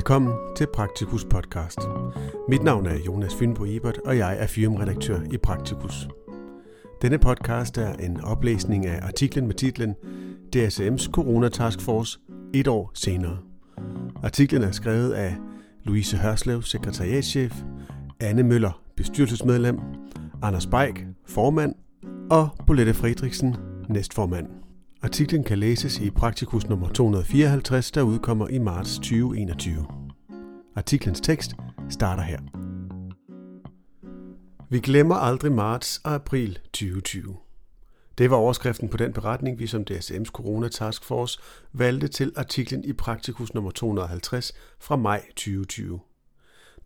Velkommen til Praktikus podcast. Mit navn er Jonas Fynbo Ebert, og jeg er firmaredaktør i Praktikus. Denne podcast er en oplæsning af artiklen med titlen DSM's Corona Task Force et år senere. Artiklen er skrevet af Louise Hørslev, sekretariatschef, Anne Møller, bestyrelsesmedlem, Anders Beik, formand, og Bolette Friedrichsen, næstformand. Artiklen kan læses i Praktikus nummer 254, der udkommer i marts 2021. Artiklens tekst starter her. Vi glemmer aldrig marts og april 2020. Det var overskriften på den beretning, vi som DSM's Corona Task Force valgte til artiklen i Praktikus nummer 250 fra maj 2020.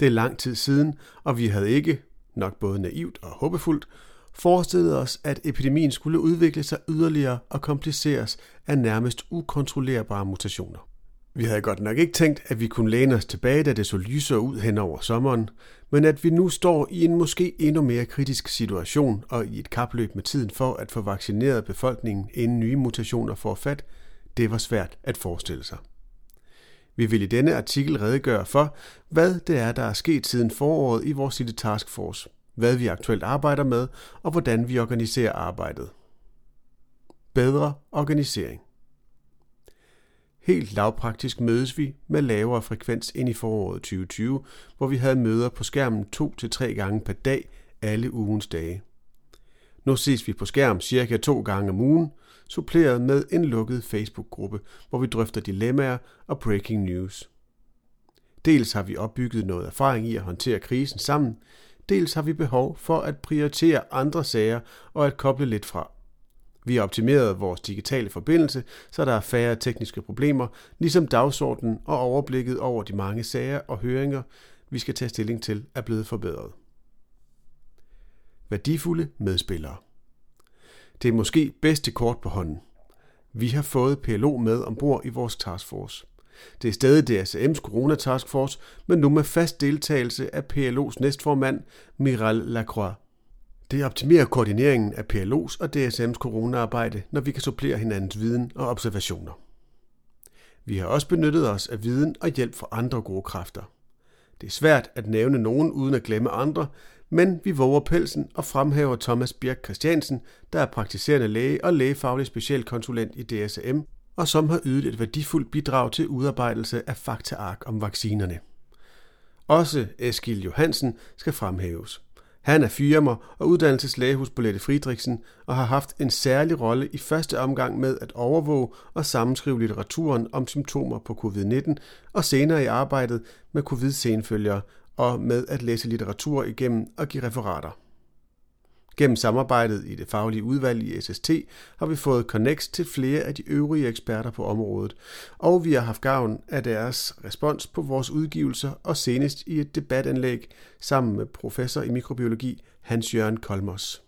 Det er lang tid siden, og vi havde ikke, nok både naivt og håbefuldt, forestillede os, at epidemien skulle udvikle sig yderligere og kompliceres af nærmest ukontrollerbare mutationer. Vi havde godt nok ikke tænkt, at vi kunne læne os tilbage, da det så lysere ud hen over sommeren, men at vi nu står i en måske endnu mere kritisk situation og i et kapløb med tiden for at få vaccineret befolkningen, inden nye mutationer får fat, det var svært at forestille sig. Vi vil i denne artikel redegøre for, hvad det er, der er sket siden foråret i vores Task Force hvad vi aktuelt arbejder med og hvordan vi organiserer arbejdet. Bedre organisering. Helt lavpraktisk mødes vi med lavere frekvens ind i foråret 2020, hvor vi havde møder på skærmen to til tre gange per dag alle ugens dage. Nu ses vi på skærm cirka to gange om ugen, suppleret med en lukket Facebook-gruppe, hvor vi drøfter dilemmaer og breaking news. Dels har vi opbygget noget erfaring i at håndtere krisen sammen, dels har vi behov for at prioritere andre sager og at koble lidt fra. Vi har optimeret vores digitale forbindelse, så der er færre tekniske problemer, ligesom dagsordenen og overblikket over de mange sager og høringer, vi skal tage stilling til, er blevet forbedret. Værdifulde medspillere. Det er måske bedste kort på hånden. Vi har fået PLO med ombord i vores taskforce. Det er stadig DSM's Corona Task Force, men nu med fast deltagelse af PLO's næstformand, Miral Lacroix. Det optimerer koordineringen af PLO's og DSM's coronaarbejde, når vi kan supplere hinandens viden og observationer. Vi har også benyttet os af viden og hjælp fra andre gode kræfter. Det er svært at nævne nogen uden at glemme andre, men vi våger pelsen og fremhæver Thomas Birk Christiansen, der er praktiserende læge og lægefaglig specialkonsulent i DSM, og som har ydet et værdifuldt bidrag til udarbejdelse af faktaark om vaccinerne. Også Eskil Johansen skal fremhæves. Han er firmer og uddannelseslæge hos Bolette Friedrichsen og har haft en særlig rolle i første omgang med at overvåge og sammenskrive litteraturen om symptomer på covid-19 og senere i arbejdet med covid-senfølgere og med at læse litteratur igennem og give referater. Gennem samarbejdet i det faglige udvalg i SST har vi fået connects til flere af de øvrige eksperter på området, og vi har haft gavn af deres respons på vores udgivelser og senest i et debatanlæg sammen med professor i mikrobiologi Hans Jørgen Kolmos.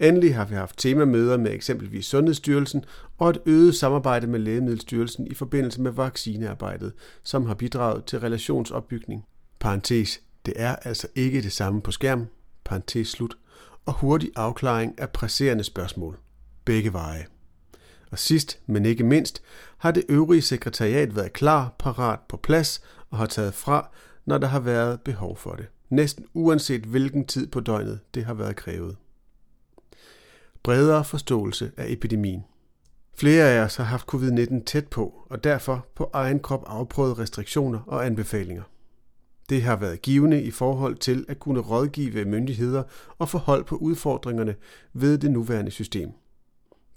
Endelig har vi haft temamøder med eksempelvis Sundhedsstyrelsen og et øget samarbejde med Lægemiddelstyrelsen i forbindelse med vaccinearbejdet, som har bidraget til relationsopbygning. Parentes, det er altså ikke det samme på skærm. Parentes slut og hurtig afklaring af presserende spørgsmål. Begge veje. Og sidst, men ikke mindst, har det øvrige sekretariat været klar, parat på plads og har taget fra, når der har været behov for det. Næsten uanset hvilken tid på døgnet det har været krævet. Bredere forståelse af epidemien. Flere af os har haft covid-19 tæt på, og derfor på egen krop afprøvet restriktioner og anbefalinger. Det har været givende i forhold til at kunne rådgive myndigheder og forhold på udfordringerne ved det nuværende system.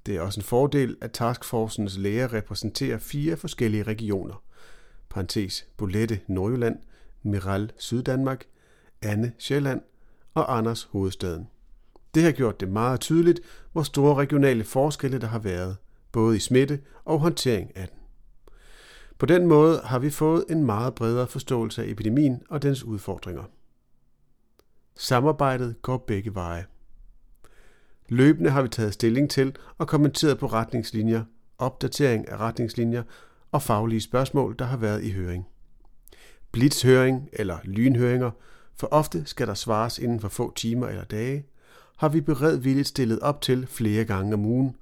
Det er også en fordel, at Taskforcens læger repræsenterer fire forskellige regioner. Parentes Bolette Nordjylland, Miral Syddanmark, Anne Sjælland og Anders Hovedstaden. Det har gjort det meget tydeligt, hvor store regionale forskelle der har været, både i smitte og håndtering af den. På den måde har vi fået en meget bredere forståelse af epidemien og dens udfordringer. Samarbejdet går begge veje. Løbende har vi taget stilling til og kommenteret på retningslinjer, opdatering af retningslinjer og faglige spørgsmål, der har været i høring. Blitzhøring eller lynhøringer, for ofte skal der svares inden for få timer eller dage, har vi beredvilligt stillet op til flere gange om ugen,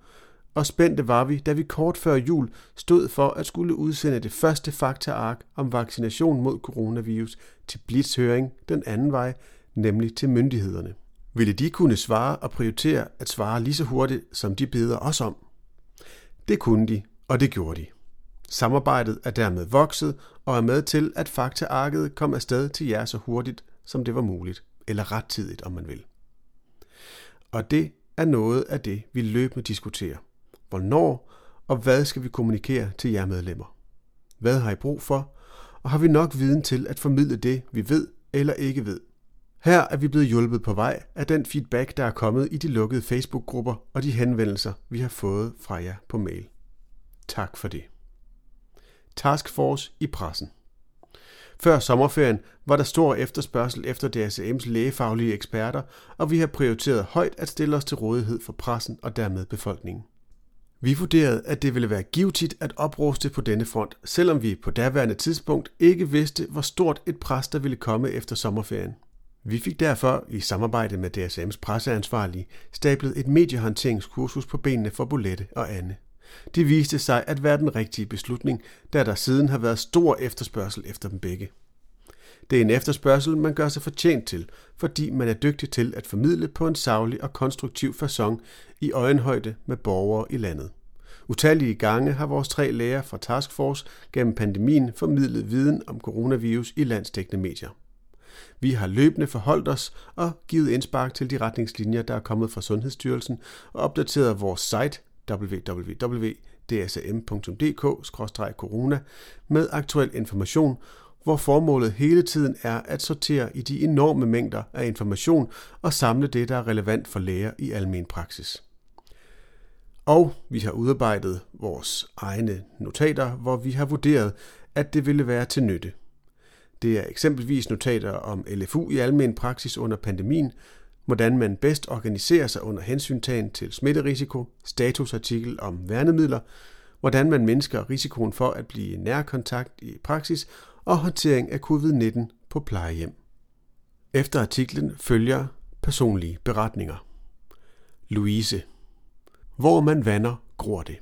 og spændte var vi, da vi kort før jul stod for at skulle udsende det første faktaark om vaccination mod coronavirus til blitzhøring den anden vej, nemlig til myndighederne. Ville de kunne svare og prioritere at svare lige så hurtigt, som de beder os om? Det kunne de, og det gjorde de. Samarbejdet er dermed vokset og er med til, at faktaarket kom afsted til jer så hurtigt, som det var muligt, eller rettidigt, om man vil. Og det er noget af det, vi løbende diskuterer. Hvornår og hvad skal vi kommunikere til jer medlemmer? Hvad har I brug for? Og har vi nok viden til at formidle det, vi ved eller ikke ved? Her er vi blevet hjulpet på vej af den feedback, der er kommet i de lukkede Facebook-grupper og de henvendelser, vi har fået fra jer på mail. Tak for det. Taskforce i pressen. Før sommerferien var der stor efterspørgsel efter DSM's lægefaglige eksperter, og vi har prioriteret højt at stille os til rådighed for pressen og dermed befolkningen. Vi vurderede, at det ville være givetigt at opruste på denne front, selvom vi på daværende tidspunkt ikke vidste, hvor stort et pres der ville komme efter sommerferien. Vi fik derfor i samarbejde med DSM's presseansvarlige stablet et mediehåndteringskursus på benene for Bolette og Anne. Det viste sig at være den rigtige beslutning, da der siden har været stor efterspørgsel efter dem begge. Det er en efterspørgsel, man gør sig fortjent til, fordi man er dygtig til at formidle på en savlig og konstruktiv façon i øjenhøjde med borgere i landet. Utallige gange har vores tre læger fra Taskforce gennem pandemien formidlet viden om coronavirus i landsdækkende medier. Vi har løbende forholdt os og givet indspark til de retningslinjer, der er kommet fra Sundhedsstyrelsen, og opdateret vores site www.dsm.dk-corona med aktuel information, hvor formålet hele tiden er at sortere i de enorme mængder af information og samle det, der er relevant for læger i almen praksis. Og vi har udarbejdet vores egne notater, hvor vi har vurderet, at det ville være til nytte. Det er eksempelvis notater om LFU i almen praksis under pandemien, hvordan man bedst organiserer sig under hensyntagen til smitterisiko, statusartikel om værnemidler, hvordan man mindsker risikoen for at blive nærkontakt i praksis og håndtering af covid-19 på plejehjem. Efter artiklen følger personlige beretninger. Louise. Hvor man vander, gror det.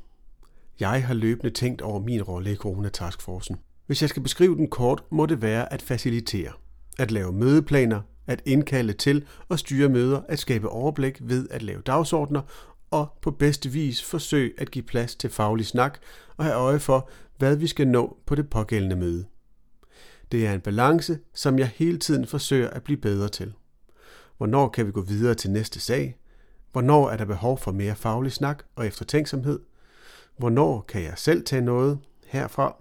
Jeg har løbende tænkt over min rolle i coronataskforcen. Hvis jeg skal beskrive den kort, må det være at facilitere, at lave mødeplaner, at indkalde til og styre møder, at skabe overblik ved at lave dagsordner og på bedste vis forsøge at give plads til faglig snak og have øje for, hvad vi skal nå på det pågældende møde. Det er en balance, som jeg hele tiden forsøger at blive bedre til. Hvornår kan vi gå videre til næste sag? Hvornår er der behov for mere faglig snak og eftertænksomhed? Hvornår kan jeg selv tage noget herfra?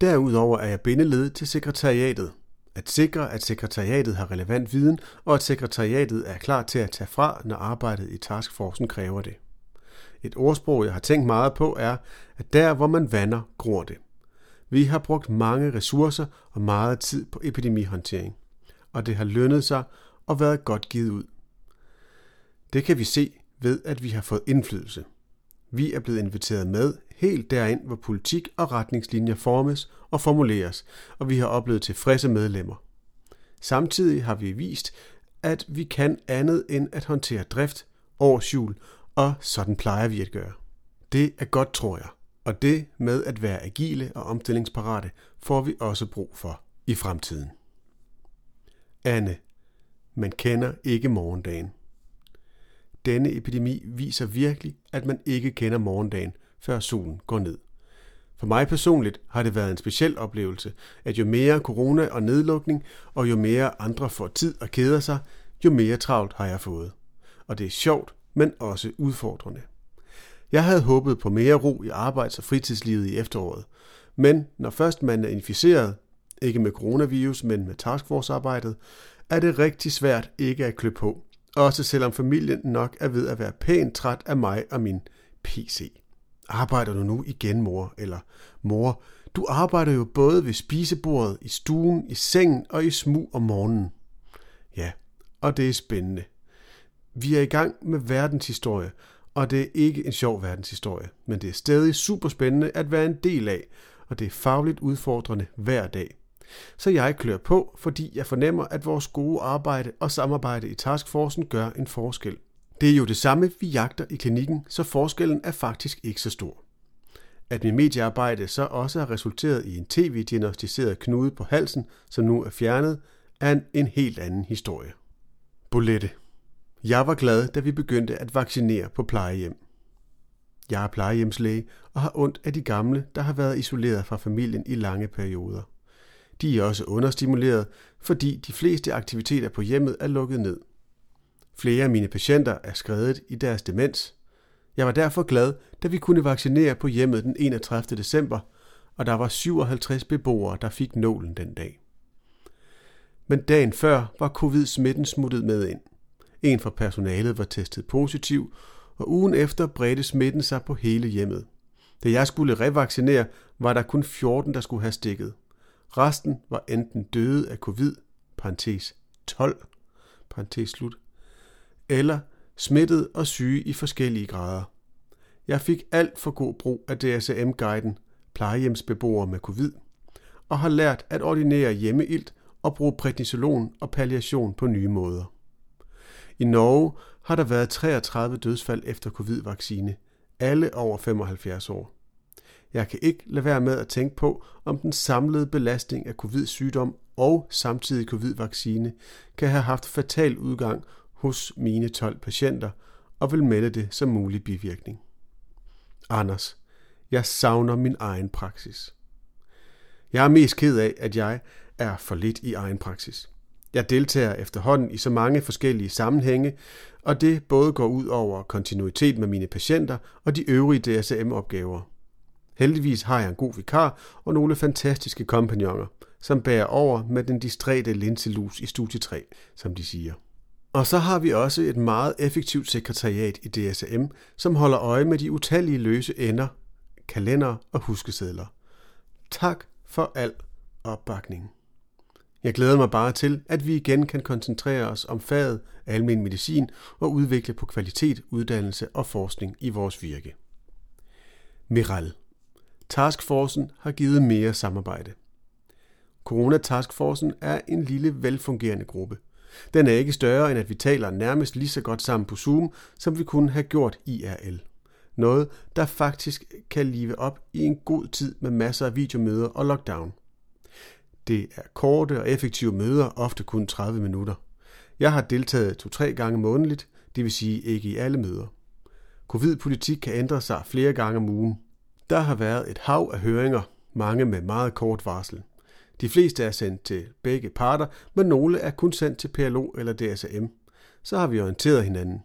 Derudover er jeg bindeled til sekretariatet. At sikre, at sekretariatet har relevant viden, og at sekretariatet er klar til at tage fra, når arbejdet i taskforcen kræver det. Et ordsprog, jeg har tænkt meget på, er, at der, hvor man vander, gror det. Vi har brugt mange ressourcer og meget tid på epidemihåndtering, og det har lønnet sig og været godt givet ud. Det kan vi se ved, at vi har fået indflydelse. Vi er blevet inviteret med helt derind, hvor politik og retningslinjer formes og formuleres, og vi har oplevet tilfredse medlemmer. Samtidig har vi vist, at vi kan andet end at håndtere drift, årsjul, og sådan plejer vi at gøre. Det er godt, tror jeg, og det med at være agile og omstillingsparate får vi også brug for i fremtiden. Anne, man kender ikke morgendagen. Denne epidemi viser virkelig, at man ikke kender morgendagen, før solen går ned. For mig personligt har det været en speciel oplevelse, at jo mere corona og nedlukning, og jo mere andre får tid og keder sig, jo mere travlt har jeg fået. Og det er sjovt, men også udfordrende. Jeg havde håbet på mere ro i arbejds- og fritidslivet i efteråret, men når først man er inficeret, ikke med coronavirus, men med taskforce-arbejdet, er det rigtig svært ikke at klø på, også selvom familien nok er ved at være pænt træt af mig og min PC. Arbejder du nu igen, mor? Eller, mor, du arbejder jo både ved spisebordet, i stuen, i sengen og i smug om morgenen. Ja, og det er spændende. Vi er i gang med verdenshistorie, og det er ikke en sjov verdenshistorie, men det er stadig super spændende at være en del af, og det er fagligt udfordrende hver dag. Så jeg klør på, fordi jeg fornemmer, at vores gode arbejde og samarbejde i Taskforcen gør en forskel. Det er jo det samme, vi jagter i klinikken, så forskellen er faktisk ikke så stor. At mit mediearbejde så også har resulteret i en tv-diagnostiseret knude på halsen, som nu er fjernet, er en, en helt anden historie. Bolette. Jeg var glad, da vi begyndte at vaccinere på plejehjem. Jeg er plejehjemslæge og har ondt af de gamle, der har været isoleret fra familien i lange perioder. De er også understimuleret, fordi de fleste aktiviteter på hjemmet er lukket ned. Flere af mine patienter er skredet i deres demens. Jeg var derfor glad, da vi kunne vaccinere på hjemmet den 31. december, og der var 57 beboere, der fik nålen den dag. Men dagen før var covid-smitten smuttet med ind. En fra personalet var testet positiv, og ugen efter bredte smitten sig på hele hjemmet. Da jeg skulle revaccinere, var der kun 14, der skulle have stikket. Resten var enten døde af covid, parentes 12, parentes slut, eller smittet og syge i forskellige grader. Jeg fik alt for god brug af DSM-guiden plejehjemsbeboere med covid, og har lært at ordinere hjemmeilt og bruge prednisolon og palliation på nye måder. I Norge har der været 33 dødsfald efter covid-vaccine, alle over 75 år. Jeg kan ikke lade være med at tænke på, om den samlede belastning af covid-sygdom og samtidig covid-vaccine kan have haft fatal udgang hos mine 12 patienter, og vil melde det som mulig bivirkning. Anders, jeg savner min egen praksis. Jeg er mest ked af, at jeg er for lidt i egen praksis. Jeg deltager efterhånden i så mange forskellige sammenhænge, og det både går ud over kontinuitet med mine patienter og de øvrige DSM-opgaver. Heldigvis har jeg en god vikar og nogle fantastiske kompagnoner, som bærer over med den distræte linselus i studie 3, som de siger. Og så har vi også et meget effektivt sekretariat i DSM, som holder øje med de utallige løse ender, kalender og huskesedler. Tak for al opbakningen. Jeg glæder mig bare til, at vi igen kan koncentrere os om faget almen medicin og udvikle på kvalitet, uddannelse og forskning i vores virke. Miral. Taskforcen har givet mere samarbejde. Corona Taskforcen er en lille, velfungerende gruppe. Den er ikke større, end at vi taler nærmest lige så godt sammen på Zoom, som vi kunne have gjort IRL. Noget, der faktisk kan live op i en god tid med masser af videomøder og lockdown – det er korte og effektive møder, ofte kun 30 minutter. Jeg har deltaget to-tre gange månedligt, det vil sige ikke i alle møder. Covid-politik kan ændre sig flere gange om ugen. Der har været et hav af høringer, mange med meget kort varsel. De fleste er sendt til begge parter, men nogle er kun sendt til PLO eller DSM. Så har vi orienteret hinanden.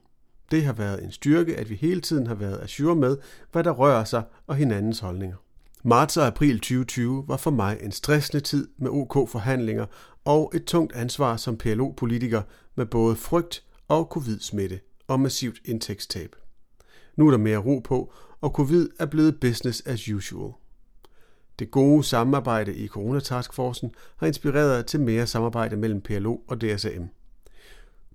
Det har været en styrke, at vi hele tiden har været assure med, hvad der rører sig og hinandens holdninger. Marts og april 2020 var for mig en stressende tid med OK-forhandlinger og et tungt ansvar som PLO-politiker med både frygt og covid-smitte og massivt indtægtstab. Nu er der mere ro på, og covid er blevet business as usual. Det gode samarbejde i Coronataskforcen har inspireret til mere samarbejde mellem PLO og DSAM.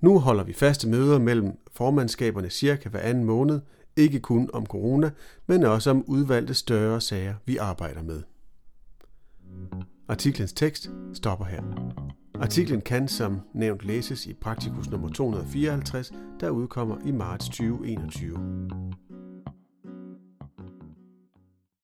Nu holder vi faste møder mellem formandskaberne cirka hver anden måned ikke kun om corona, men også om udvalgte større sager, vi arbejder med. Artiklens tekst stopper her. Artiklen kan som nævnt læses i Praktikus nummer 254, der udkommer i marts 2021.